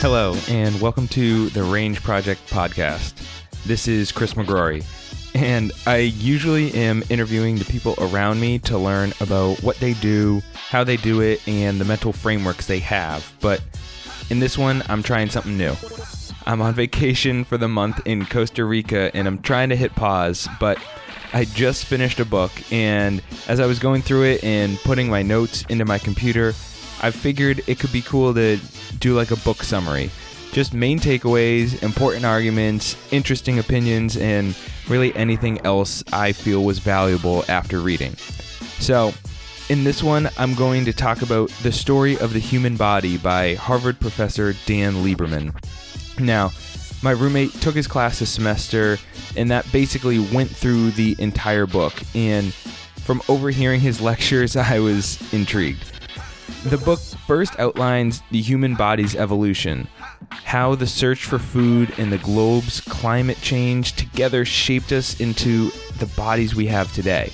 Hello, and welcome to the Range Project podcast. This is Chris McGrory, and I usually am interviewing the people around me to learn about what they do, how they do it, and the mental frameworks they have. But in this one, I'm trying something new. I'm on vacation for the month in Costa Rica, and I'm trying to hit pause, but I just finished a book, and as I was going through it and putting my notes into my computer, I figured it could be cool to do like a book summary. Just main takeaways, important arguments, interesting opinions, and really anything else I feel was valuable after reading. So, in this one, I'm going to talk about The Story of the Human Body by Harvard professor Dan Lieberman. Now, my roommate took his class this semester, and that basically went through the entire book. And from overhearing his lectures, I was intrigued. The book first outlines the human body's evolution, how the search for food and the globe's climate change together shaped us into the bodies we have today.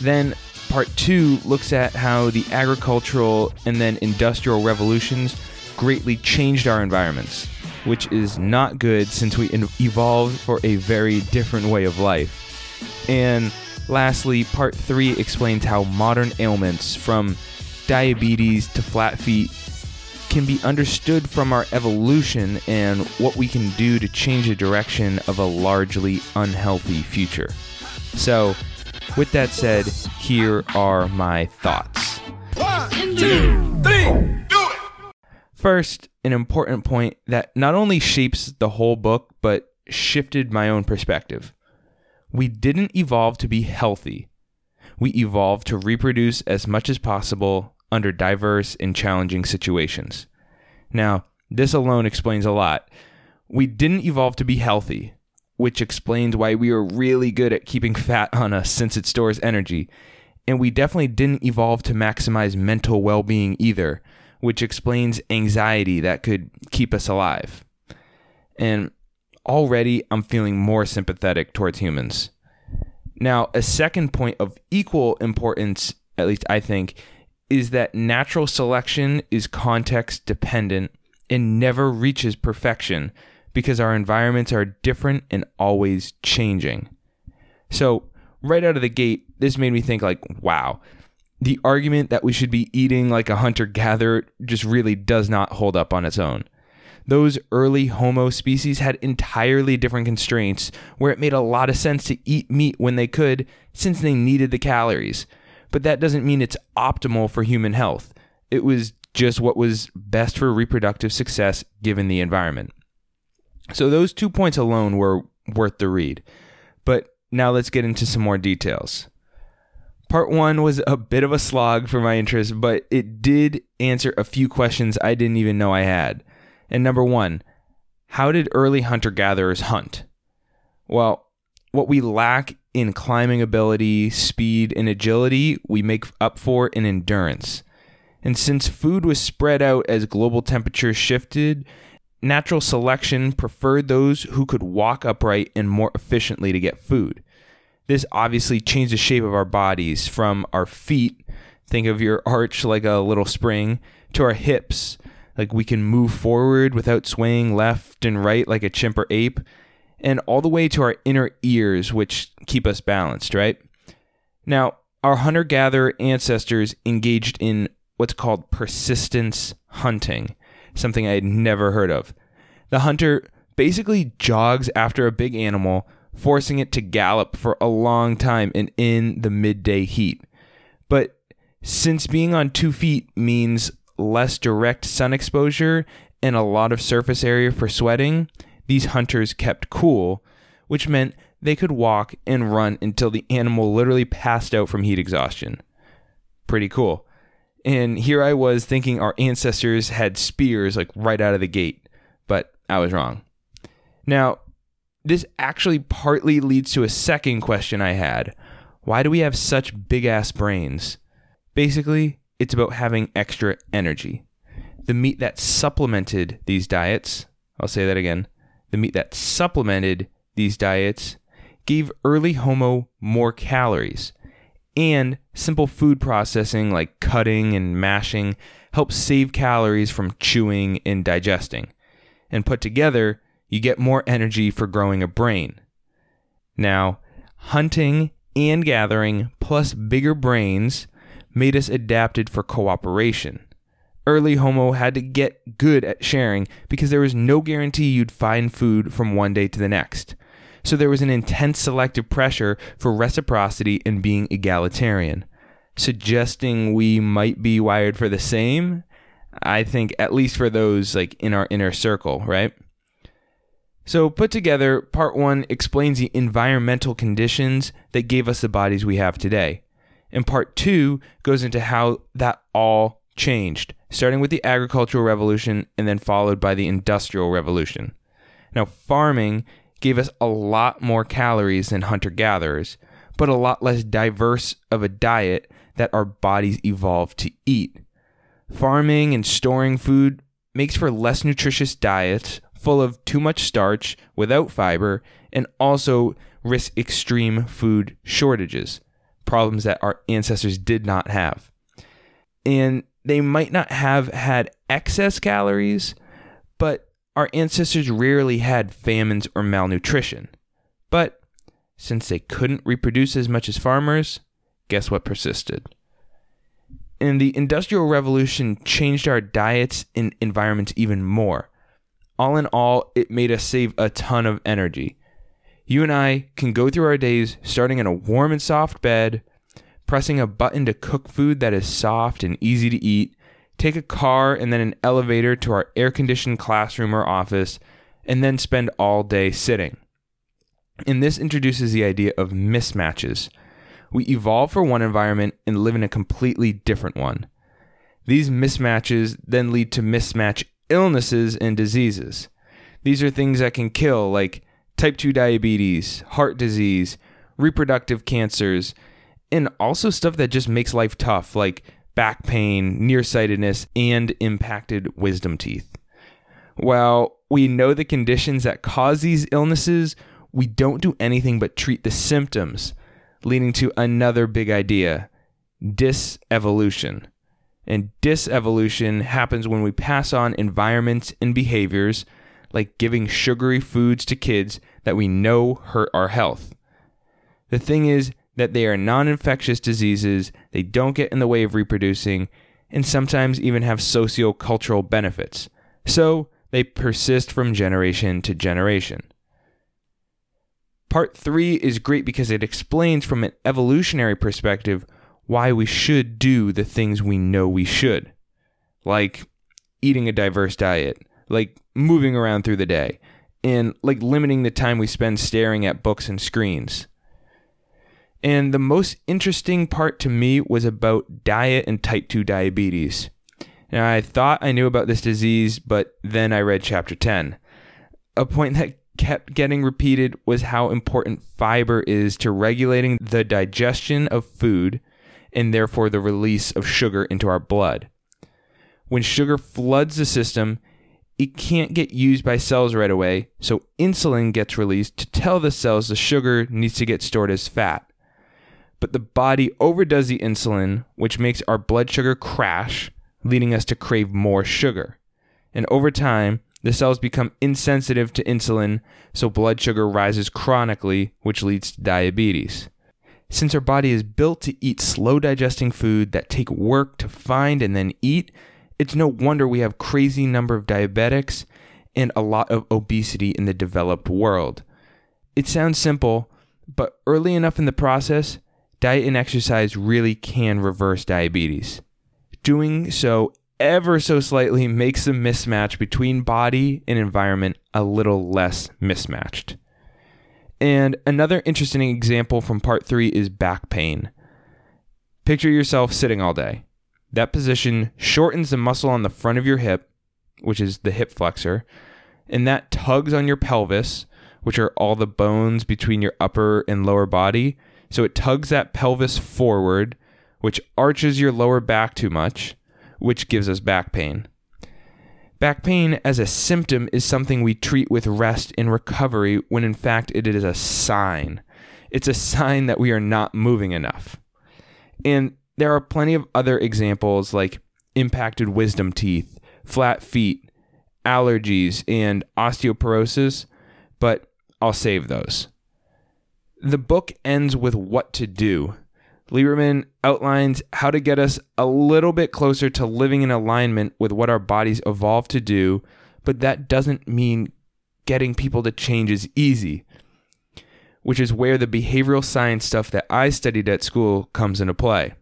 Then, part two looks at how the agricultural and then industrial revolutions greatly changed our environments, which is not good since we evolved for a very different way of life. And lastly, part three explains how modern ailments from diabetes to flat feet can be understood from our evolution and what we can do to change the direction of a largely unhealthy future. So, with that said, here are my thoughts. One, two, three, do it! First, an important point that not only shapes the whole book, but shifted my own perspective. We didn't evolve to be healthy. We evolved to reproduce as much as possible under diverse and challenging situations. Now, this alone explains a lot. We didn't evolve to be healthy, which explains why we are really good at keeping fat on us since it stores energy. And we definitely didn't evolve to maximize mental well being either, which explains anxiety that could keep us alive. And already I'm feeling more sympathetic towards humans. Now, a second point of equal importance, at least I think, is that natural selection is context dependent and never reaches perfection because our environments are different and always changing. So, right out of the gate, this made me think like, wow, the argument that we should be eating like a hunter gatherer just really does not hold up on its own. Those early Homo species had entirely different constraints where it made a lot of sense to eat meat when they could since they needed the calories but that doesn't mean it's optimal for human health. It was just what was best for reproductive success given the environment. So those two points alone were worth the read. But now let's get into some more details. Part one was a bit of a slog for my interest, but it did answer a few questions I didn't even know I had. And number one, how did early hunter gatherers hunt? Well, what we lack in climbing ability, speed, and agility, we make up for in endurance. And since food was spread out as global temperatures shifted, natural selection preferred those who could walk upright and more efficiently to get food. This obviously changed the shape of our bodies from our feet, think of your arch like a little spring, to our hips, like we can move forward without swaying left and right like a chimp or ape and all the way to our inner ears, which keep us balanced, right? Now, our hunter gatherer ancestors engaged in what's called persistence hunting, something I had never heard of. The hunter basically jogs after a big animal, forcing it to gallop for a long time and in the midday heat. But since being on two feet means less direct sun exposure and a lot of surface area for sweating, these hunters kept cool, which meant they could walk and run until the animal literally passed out from heat exhaustion. Pretty cool. And here I was thinking our ancestors had spears like right out of the gate, but I was wrong. Now, this actually partly leads to a second question I had. Why do we have such big ass brains? Basically, it's about having extra energy. The meat that supplemented these diets I'll say that again, the meat that supplemented these diets gave early Homo more calories. And simple food processing like cutting and mashing helps save calories from chewing and digesting. And put together, you get more energy for growing a brain. Now, hunting and gathering plus bigger brains made us adapted for cooperation. Early Homo had to get good at sharing because there was no guarantee you'd find food from one day to the next. So there was an intense selective pressure for reciprocity and being egalitarian. Suggesting we might be wired for the same, I think, at least for those like in our inner circle, right? So, put together, part one explains the environmental conditions that gave us the bodies we have today. And part two goes into how that all changed, starting with the agricultural revolution and then followed by the industrial revolution. Now, farming gave us a lot more calories than hunter gatherers, but a lot less diverse of a diet that our bodies evolved to eat. Farming and storing food makes for less nutritious diets full of too much starch without fiber and also risk extreme food shortages, problems that our ancestors did not have. And they might not have had excess calories, but our ancestors rarely had famines or malnutrition. But since they couldn't reproduce as much as farmers, guess what persisted? And the Industrial Revolution changed our diets and environments even more all in all, it made us save a ton of energy. You and I can go through our days starting in a warm and soft bed, pressing a button to cook food that is soft and easy to eat, take a car and then an elevator to our air conditioned classroom or office, and then spend all day sitting. And this introduces the idea of mismatches. We evolve for one environment and live in a completely different one. These mismatches then lead to mismatch illnesses and diseases. These are things that can kill, like type 2 diabetes, heart disease, reproductive cancers, and also stuff that just makes life tough, like back pain, nearsightedness, and impacted wisdom teeth. While we know the conditions that cause these illnesses, we don't do anything but treat the symptoms, leading to another big idea dysevolution. And dysevolution happens when we pass on environments and behaviors like giving sugary foods to kids that we know hurt our health. The thing is that they are non infectious diseases, they don't get in the way of reproducing, and sometimes even have socio-cultural benefits. So they persist from generation to generation. Part 3 is great because it explains from an evolutionary perspective why we should do the things we know we should, like eating a diverse diet, like moving around through the day, and like limiting the time we spend staring at books and screens. And the most interesting part to me was about diet and type 2 diabetes. Now, I thought I knew about this disease, but then I read chapter 10. A point that kept getting repeated was how important fiber is to regulating the digestion of food and therefore the release of sugar into our blood. When sugar floods the system, it can't get used by cells right away, so insulin gets released to tell the cells the sugar needs to get stored as fat. But the body overdoes the insulin, which makes our blood sugar crash, leading us to crave more sugar. And over time, the cells become insensitive to insulin, so blood sugar rises chronically, which leads to diabetes. Since our body is built to eat slow digesting food that take work to find and then eat, it's no wonder we have crazy number of diabetics and a lot of obesity in the developed world. It sounds simple, but early enough in the process, diet and exercise really can reverse diabetes. Doing so ever so slightly makes the mismatch between body and environment a little less mismatched. And another interesting example from part three is back pain. Picture yourself sitting all day. That position shortens the muscle on the front of your hip, which is the hip flexor, and that tugs on your pelvis, which are all the bones between your upper and lower body. So it tugs that pelvis forward, which arches your lower back too much, which gives us back pain. Back pain as a symptom is something we treat with rest and recovery when in fact it is a sign. It's a sign that we are not moving enough. And there are plenty of other examples like impacted wisdom teeth, flat feet, allergies, and osteoporosis, but I'll save those. The book ends with what to do. Lieberman outlines how to get us a little bit closer to living in alignment with what our bodies evolved to do, but that doesn't mean getting people to change is easy, which is where the behavioral science stuff that I studied at school comes into play.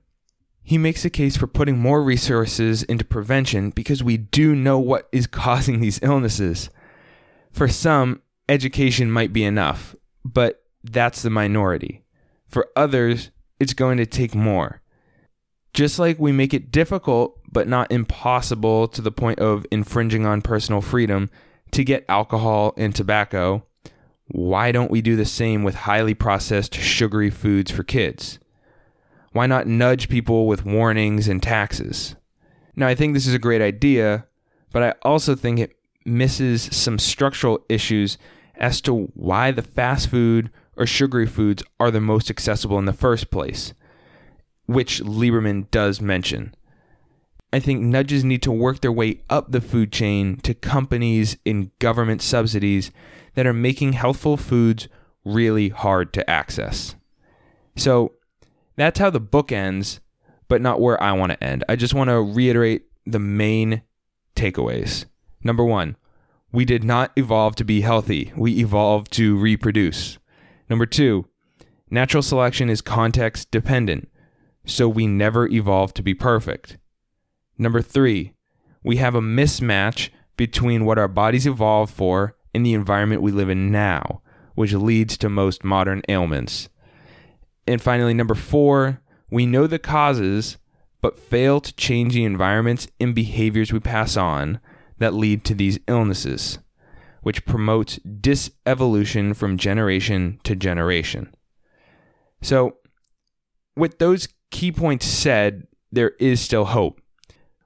He makes a case for putting more resources into prevention because we do know what is causing these illnesses. For some, education might be enough, but that's the minority. For others, it's going to take more. Just like we make it difficult, but not impossible to the point of infringing on personal freedom to get alcohol and tobacco, why don't we do the same with highly processed sugary foods for kids? Why not nudge people with warnings and taxes? Now, I think this is a great idea, but I also think it misses some structural issues as to why the fast food or sugary foods are the most accessible in the first place, which Lieberman does mention. I think nudges need to work their way up the food chain to companies in government subsidies that are making healthful foods really hard to access. So, that's how the book ends, but not where I want to end. I just want to reiterate the main takeaways. Number one, we did not evolve to be healthy, we evolved to reproduce. Number two, natural selection is context dependent, so we never evolved to be perfect. Number three, we have a mismatch between what our bodies evolved for and the environment we live in now, which leads to most modern ailments. And finally, number four, we know the causes, but fail to change the environments and behaviors we pass on that lead to these illnesses, which promotes dysevolution from generation to generation. So, with those key points said, there is still hope.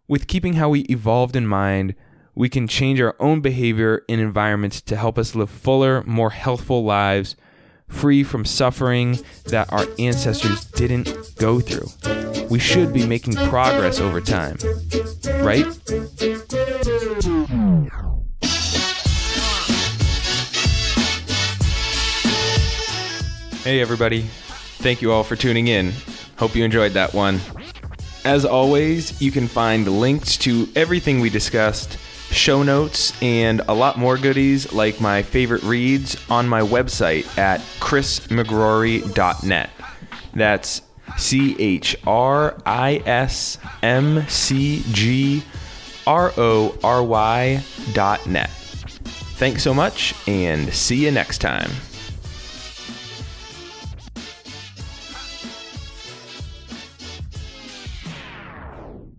With keeping how we evolved in mind, we can change our own behavior and environments to help us live fuller, more healthful lives free from suffering that our ancestors didn't go through. We should be making progress over time, right? Hey, everybody. Thank you all for tuning in. Hope you enjoyed that one. As always, you can find links to everything we discussed show notes, and a lot more goodies like my favorite reads on my website at chrismcgrory.net. That's C H R I S M C G R O R Y dot net. Thanks so much, and see you next time.